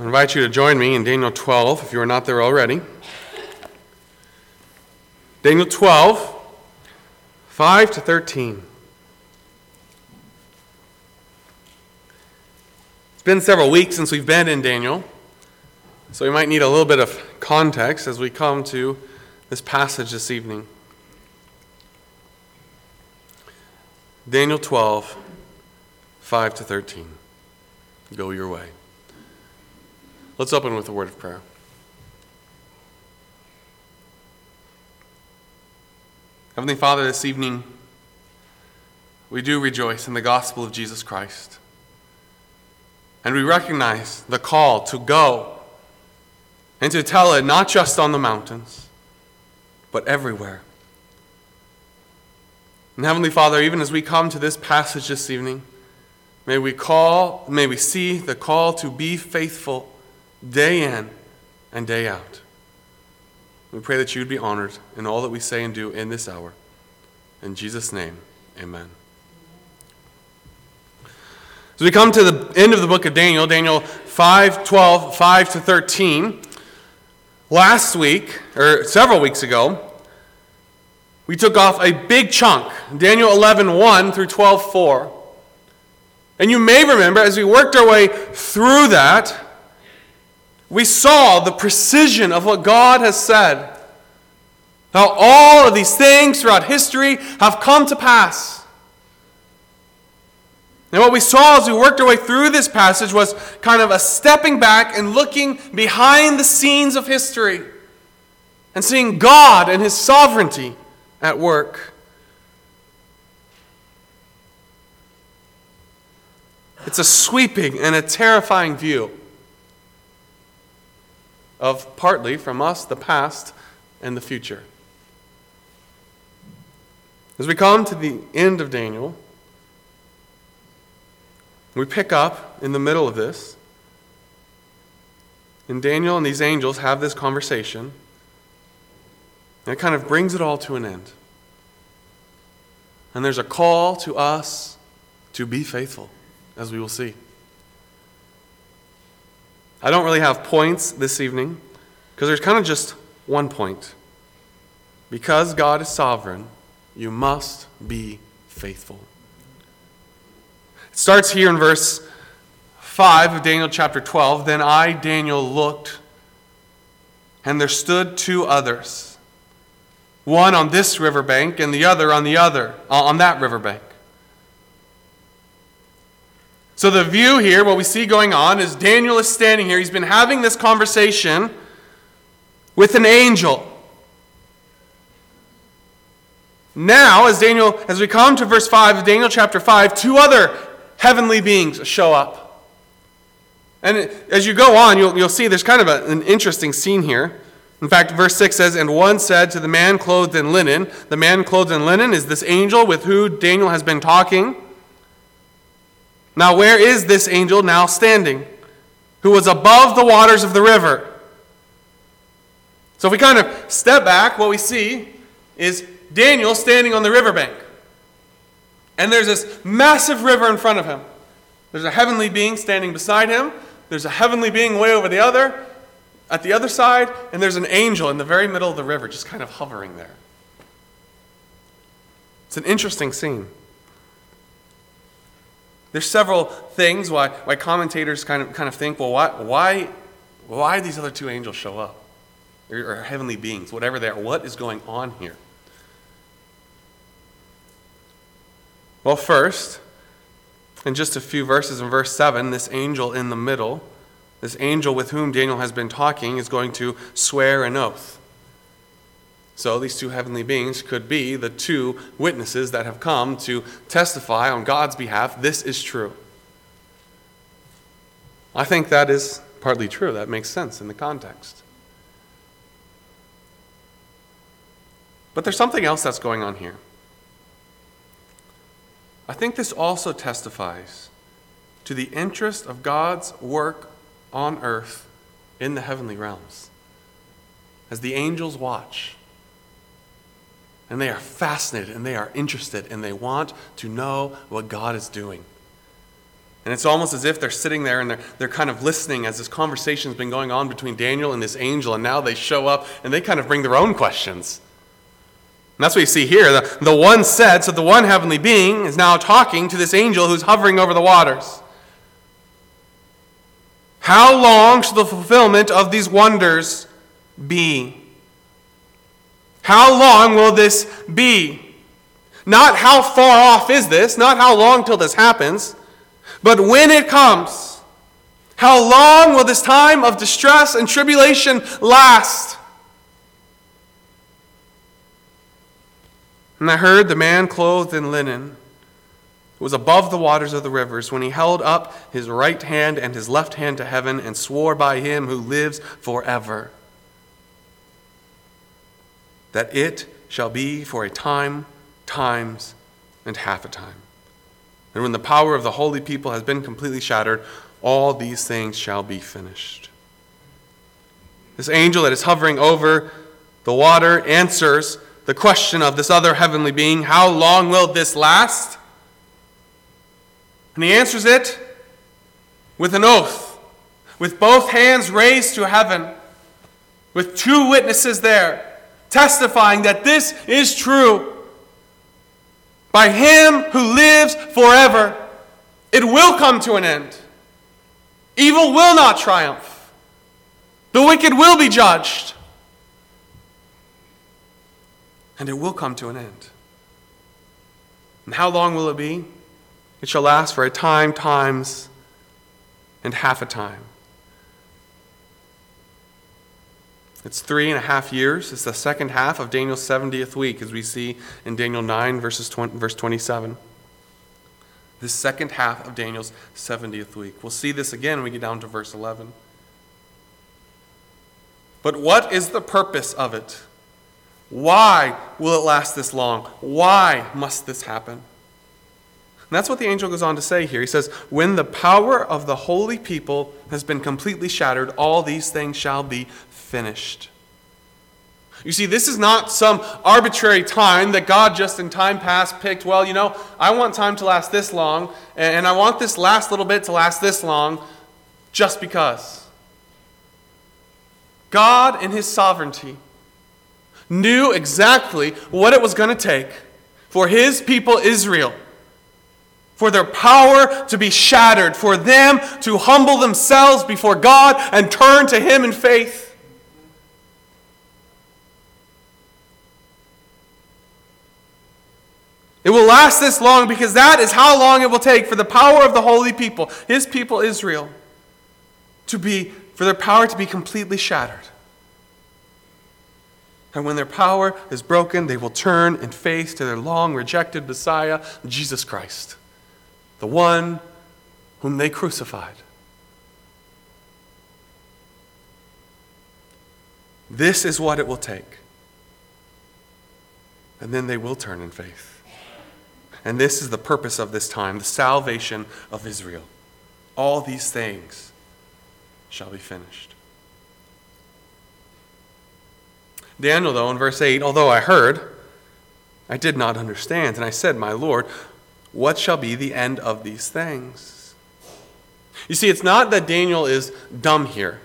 I invite you to join me in Daniel 12 if you are not there already. Daniel 12, 5 to 13. It's been several weeks since we've been in Daniel, so we might need a little bit of context as we come to this passage this evening. Daniel 12, 5 to 13. Go your way. Let's open with a word of prayer. Heavenly Father, this evening we do rejoice in the gospel of Jesus Christ. And we recognize the call to go and to tell it not just on the mountains, but everywhere. And Heavenly Father, even as we come to this passage this evening, may we call, may we see the call to be faithful day in and day out. We pray that you would be honored in all that we say and do in this hour. In Jesus' name, amen. As we come to the end of the book of Daniel, Daniel 5 12, 5 to 13, last week, or several weeks ago, we took off a big chunk, Daniel 11 1 through 12 4. And you may remember as we worked our way through that, we saw the precision of what God has said. How all of these things throughout history have come to pass. And what we saw as we worked our way through this passage was kind of a stepping back and looking behind the scenes of history and seeing God and His sovereignty at work. It's a sweeping and a terrifying view of partly from us the past and the future. As we come to the end of Daniel, we pick up in the middle of this. And Daniel and these angels have this conversation. And it kind of brings it all to an end. And there's a call to us to be faithful, as we will see. I don't really have points this evening because there's kind of just one point. Because God is sovereign, you must be faithful. It starts here in verse 5 of Daniel chapter 12. Then I, Daniel, looked, and there stood two others, one on this riverbank and the other on the other, on that riverbank. So, the view here, what we see going on, is Daniel is standing here. He's been having this conversation with an angel. Now, as Daniel, as we come to verse 5 of Daniel chapter 5, two other heavenly beings show up. And as you go on, you'll, you'll see there's kind of a, an interesting scene here. In fact, verse 6 says, And one said to the man clothed in linen, the man clothed in linen is this angel with who Daniel has been talking. Now, where is this angel now standing, who was above the waters of the river? So, if we kind of step back, what we see is Daniel standing on the riverbank. And there's this massive river in front of him. There's a heavenly being standing beside him. There's a heavenly being way over the other, at the other side, and there's an angel in the very middle of the river just kind of hovering there. It's an interesting scene. There's several things why, why commentators kind of, kind of think, well, why, why, why these other two angels show up? Or, or heavenly beings, whatever they are. What is going on here? Well, first, in just a few verses in verse 7, this angel in the middle, this angel with whom Daniel has been talking, is going to swear an oath. So these two heavenly beings could be the two witnesses that have come to testify on God's behalf this is true. I think that is partly true. That makes sense in the context. But there's something else that's going on here. I think this also testifies to the interest of God's work on earth in the heavenly realms. As the angels watch, and they are fascinated and they are interested and they want to know what God is doing. And it's almost as if they're sitting there and they're, they're kind of listening as this conversation's been going on between Daniel and this angel, and now they show up and they kind of bring their own questions. And that's what you see here. The, the one said, so the one heavenly being is now talking to this angel who's hovering over the waters. How long shall the fulfillment of these wonders be? How long will this be? Not how far off is this, not how long till this happens, but when it comes. How long will this time of distress and tribulation last? And I heard the man clothed in linen who was above the waters of the rivers when he held up his right hand and his left hand to heaven and swore by him who lives forever that it shall be for a time, times, and half a time. And when the power of the holy people has been completely shattered, all these things shall be finished. This angel that is hovering over the water answers the question of this other heavenly being How long will this last? And he answers it with an oath, with both hands raised to heaven, with two witnesses there, testifying that this is true. By him who lives forever, it will come to an end. Evil will not triumph. The wicked will be judged. And it will come to an end. And how long will it be? It shall last for a time, times, and half a time. It's three and a half years. It's the second half of Daniel's 70th week, as we see in Daniel 9, verses 20, verse 27. This second half of Daniel's 70th week. We'll see this again when we get down to verse 11. But what is the purpose of it? Why will it last this long? Why must this happen? And that's what the angel goes on to say here. He says, When the power of the holy people has been completely shattered, all these things shall be finished. You see, this is not some arbitrary time that God just in time past picked, well, you know, I want time to last this long, and I want this last little bit to last this long, just because. God, in His sovereignty, knew exactly what it was going to take for His people, Israel, for their power to be shattered, for them to humble themselves before God and turn to Him in faith. It will last this long because that is how long it will take for the power of the holy people, his people Israel, to be for their power to be completely shattered. And when their power is broken, they will turn in faith to their long rejected Messiah, Jesus Christ, the one whom they crucified. This is what it will take. And then they will turn in faith. And this is the purpose of this time the salvation of Israel. All these things shall be finished. Daniel, though, in verse 8, although I heard, I did not understand. And I said, My Lord, what shall be the end of these things? You see, it's not that Daniel is dumb here.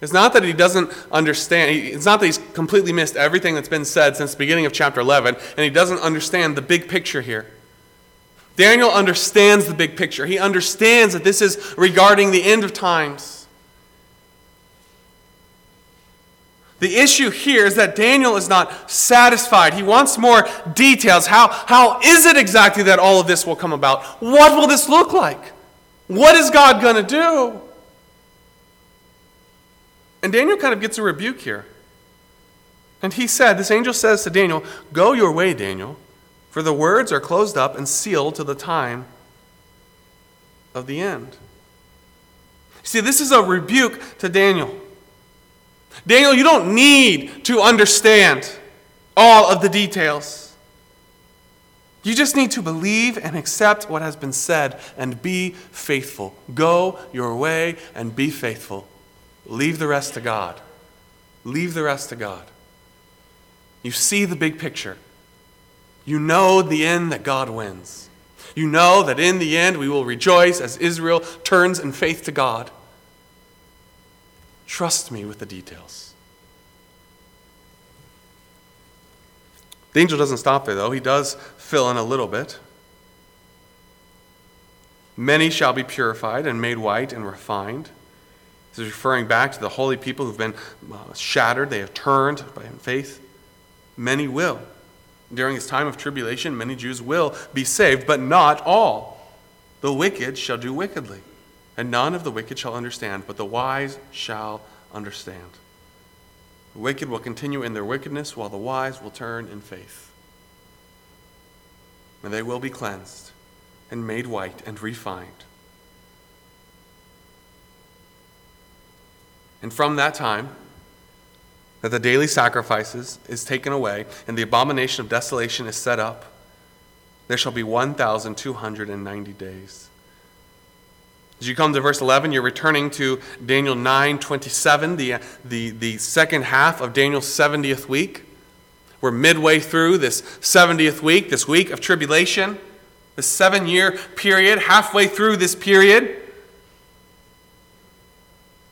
It's not that he doesn't understand. It's not that he's completely missed everything that's been said since the beginning of chapter 11, and he doesn't understand the big picture here. Daniel understands the big picture. He understands that this is regarding the end of times. The issue here is that Daniel is not satisfied. He wants more details. How, how is it exactly that all of this will come about? What will this look like? What is God going to do? And Daniel kind of gets a rebuke here. And he said, This angel says to Daniel, Go your way, Daniel. For the words are closed up and sealed to the time of the end. See, this is a rebuke to Daniel. Daniel, you don't need to understand all of the details. You just need to believe and accept what has been said and be faithful. Go your way and be faithful. Leave the rest to God. Leave the rest to God. You see the big picture. You know the end that God wins. You know that in the end we will rejoice as Israel turns in faith to God. Trust me with the details. The angel doesn't stop there, though. He does fill in a little bit. Many shall be purified and made white and refined. This is referring back to the holy people who've been uh, shattered, they have turned by faith. Many will. During this time of tribulation, many Jews will be saved, but not all. The wicked shall do wickedly, and none of the wicked shall understand, but the wise shall understand. The wicked will continue in their wickedness, while the wise will turn in faith. And they will be cleansed and made white and refined. And from that time, that the daily sacrifices is taken away and the abomination of desolation is set up, there shall be 1,290 days. As you come to verse 11, you're returning to Daniel 9 27, the, the, the second half of Daniel's 70th week. We're midway through this 70th week, this week of tribulation, this seven year period, halfway through this period.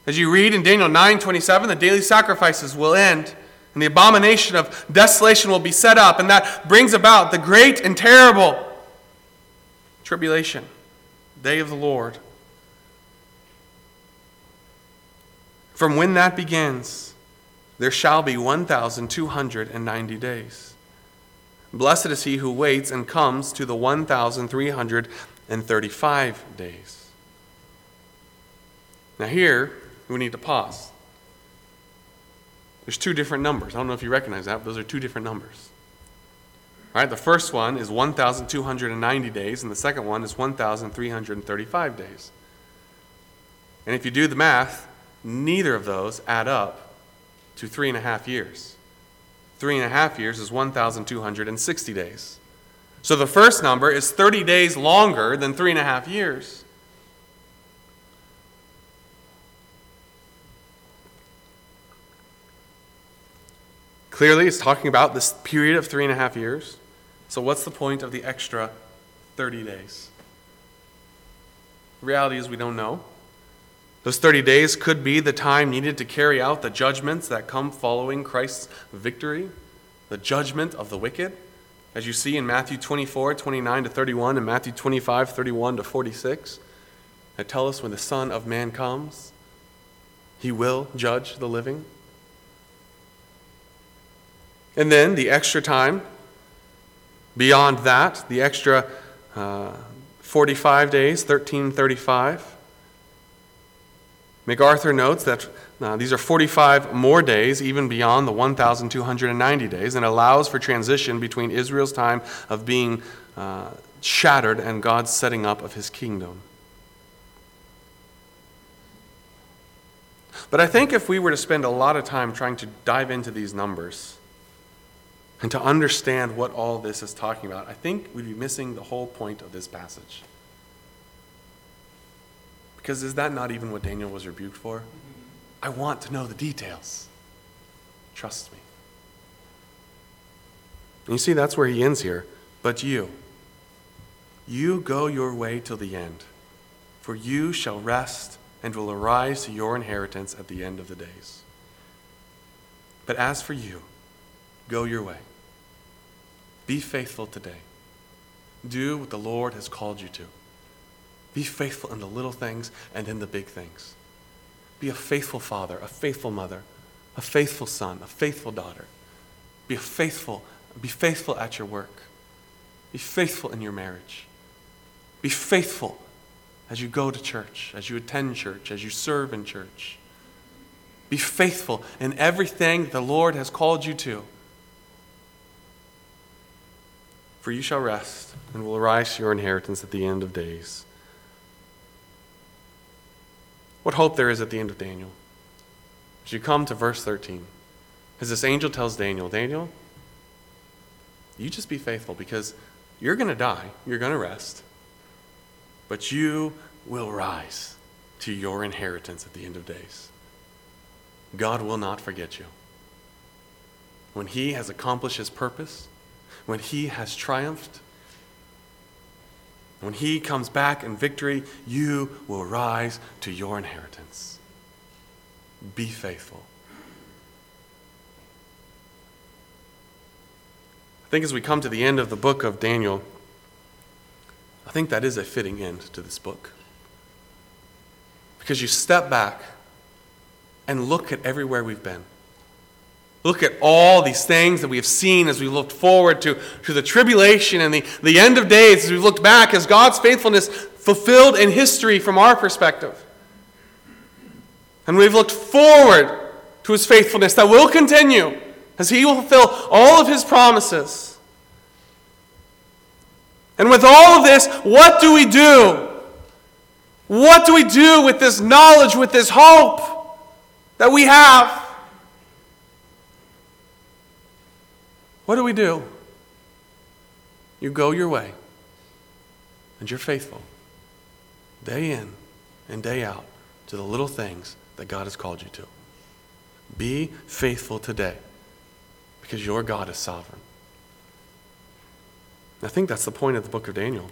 As you read in Daniel 9:27, the daily sacrifices will end and the abomination of desolation will be set up and that brings about the great and terrible tribulation, day of the Lord. From when that begins, there shall be 1290 days. Blessed is he who waits and comes to the 1335 days. Now here we need to pause. There's two different numbers. I don't know if you recognize that, but those are two different numbers. All right, the first one is 1,290 days, and the second one is 1,335 days. And if you do the math, neither of those add up to three and a half years. Three and a half years is 1,260 days. So the first number is 30 days longer than three and a half years. Clearly, it's talking about this period of three and a half years. So, what's the point of the extra 30 days? The reality is, we don't know. Those 30 days could be the time needed to carry out the judgments that come following Christ's victory, the judgment of the wicked, as you see in Matthew 24, 29 to 31, and Matthew 25, 31 to 46, that tell us when the Son of Man comes, he will judge the living. And then the extra time, beyond that, the extra uh, 45 days, 1335. MacArthur notes that uh, these are 45 more days, even beyond the 1,290 days, and allows for transition between Israel's time of being uh, shattered and God's setting up of his kingdom. But I think if we were to spend a lot of time trying to dive into these numbers, and to understand what all this is talking about, I think we'd be missing the whole point of this passage. Because is that not even what Daniel was rebuked for? I want to know the details. Trust me. And you see, that's where he ends here. But you, you go your way till the end, for you shall rest and will arise to your inheritance at the end of the days. But as for you, go your way. Be faithful today. Do what the Lord has called you to. Be faithful in the little things and in the big things. Be a faithful father, a faithful mother, a faithful son, a faithful daughter. Be faithful. Be faithful at your work. Be faithful in your marriage. Be faithful as you go to church, as you attend church, as you serve in church. Be faithful in everything the Lord has called you to for you shall rest and will arise to your inheritance at the end of days. What hope there is at the end of Daniel. As you come to verse 13, as this angel tells Daniel, Daniel, you just be faithful because you're going to die, you're going to rest, but you will rise to your inheritance at the end of days. God will not forget you. When He has accomplished His purpose, when he has triumphed, When he comes back in victory, you will rise to your inheritance. Be faithful. I think as we come to the end of the book of Daniel, I think that is a fitting end to this book. Because you step back and look at everywhere we've been. Look at all these things that we have seen as we've looked forward to, to the tribulation and the, the end of days, as we've looked back, as God's faithfulness fulfilled in history from our perspective. And we've looked forward to his faithfulness that will continue as he will fulfill all of his promises. And with all of this, what do we do? What do we do with this knowledge, with this hope that we have? What do we do? You go your way, and you're faithful, day in and day out, to the little things that God has called you to. Be faithful today, because your God is sovereign. I think that's the point of the book of Daniel.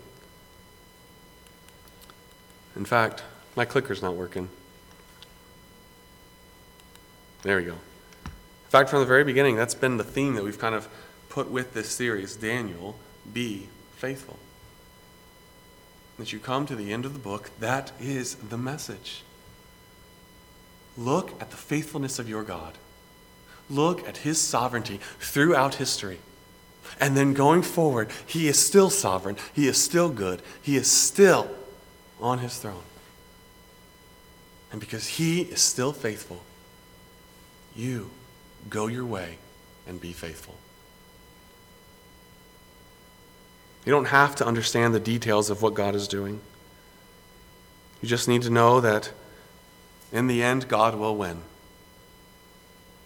In fact, my clicker's not working. There we go. In fact, from the very beginning, that's been the theme that we've kind of put with this series Daniel, be faithful. As you come to the end of the book, that is the message. Look at the faithfulness of your God. Look at his sovereignty throughout history. And then going forward, he is still sovereign. He is still good. He is still on his throne. And because he is still faithful, you Go your way and be faithful. You don't have to understand the details of what God is doing. You just need to know that in the end, God will win.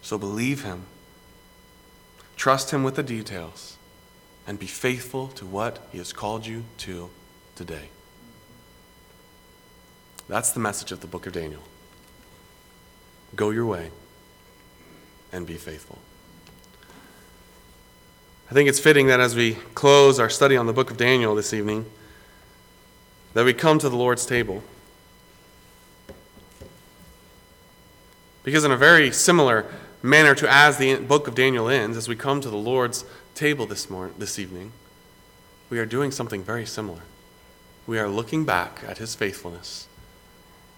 So believe Him, trust Him with the details, and be faithful to what He has called you to today. That's the message of the book of Daniel. Go your way and be faithful. I think it's fitting that as we close our study on the book of Daniel this evening, that we come to the Lord's table. Because, in a very similar manner to as the book of Daniel ends, as we come to the Lord's table this, morning, this evening, we are doing something very similar. We are looking back at his faithfulness,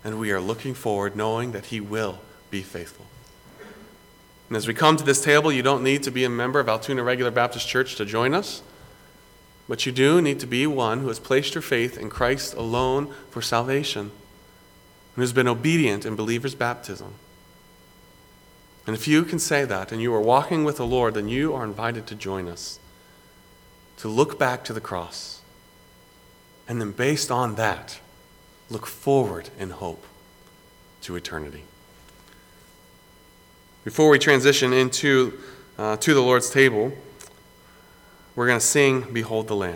and we are looking forward knowing that he will be faithful. And as we come to this table, you don't need to be a member of Altoona Regular Baptist Church to join us, but you do need to be one who has placed your faith in Christ alone for salvation and who's been obedient in believer's baptism. And if you can say that and you are walking with the Lord, then you are invited to join us, to look back to the cross, and then based on that, look forward in hope to eternity. Before we transition into uh, to the Lord's table, we're going to sing Behold the Lamb.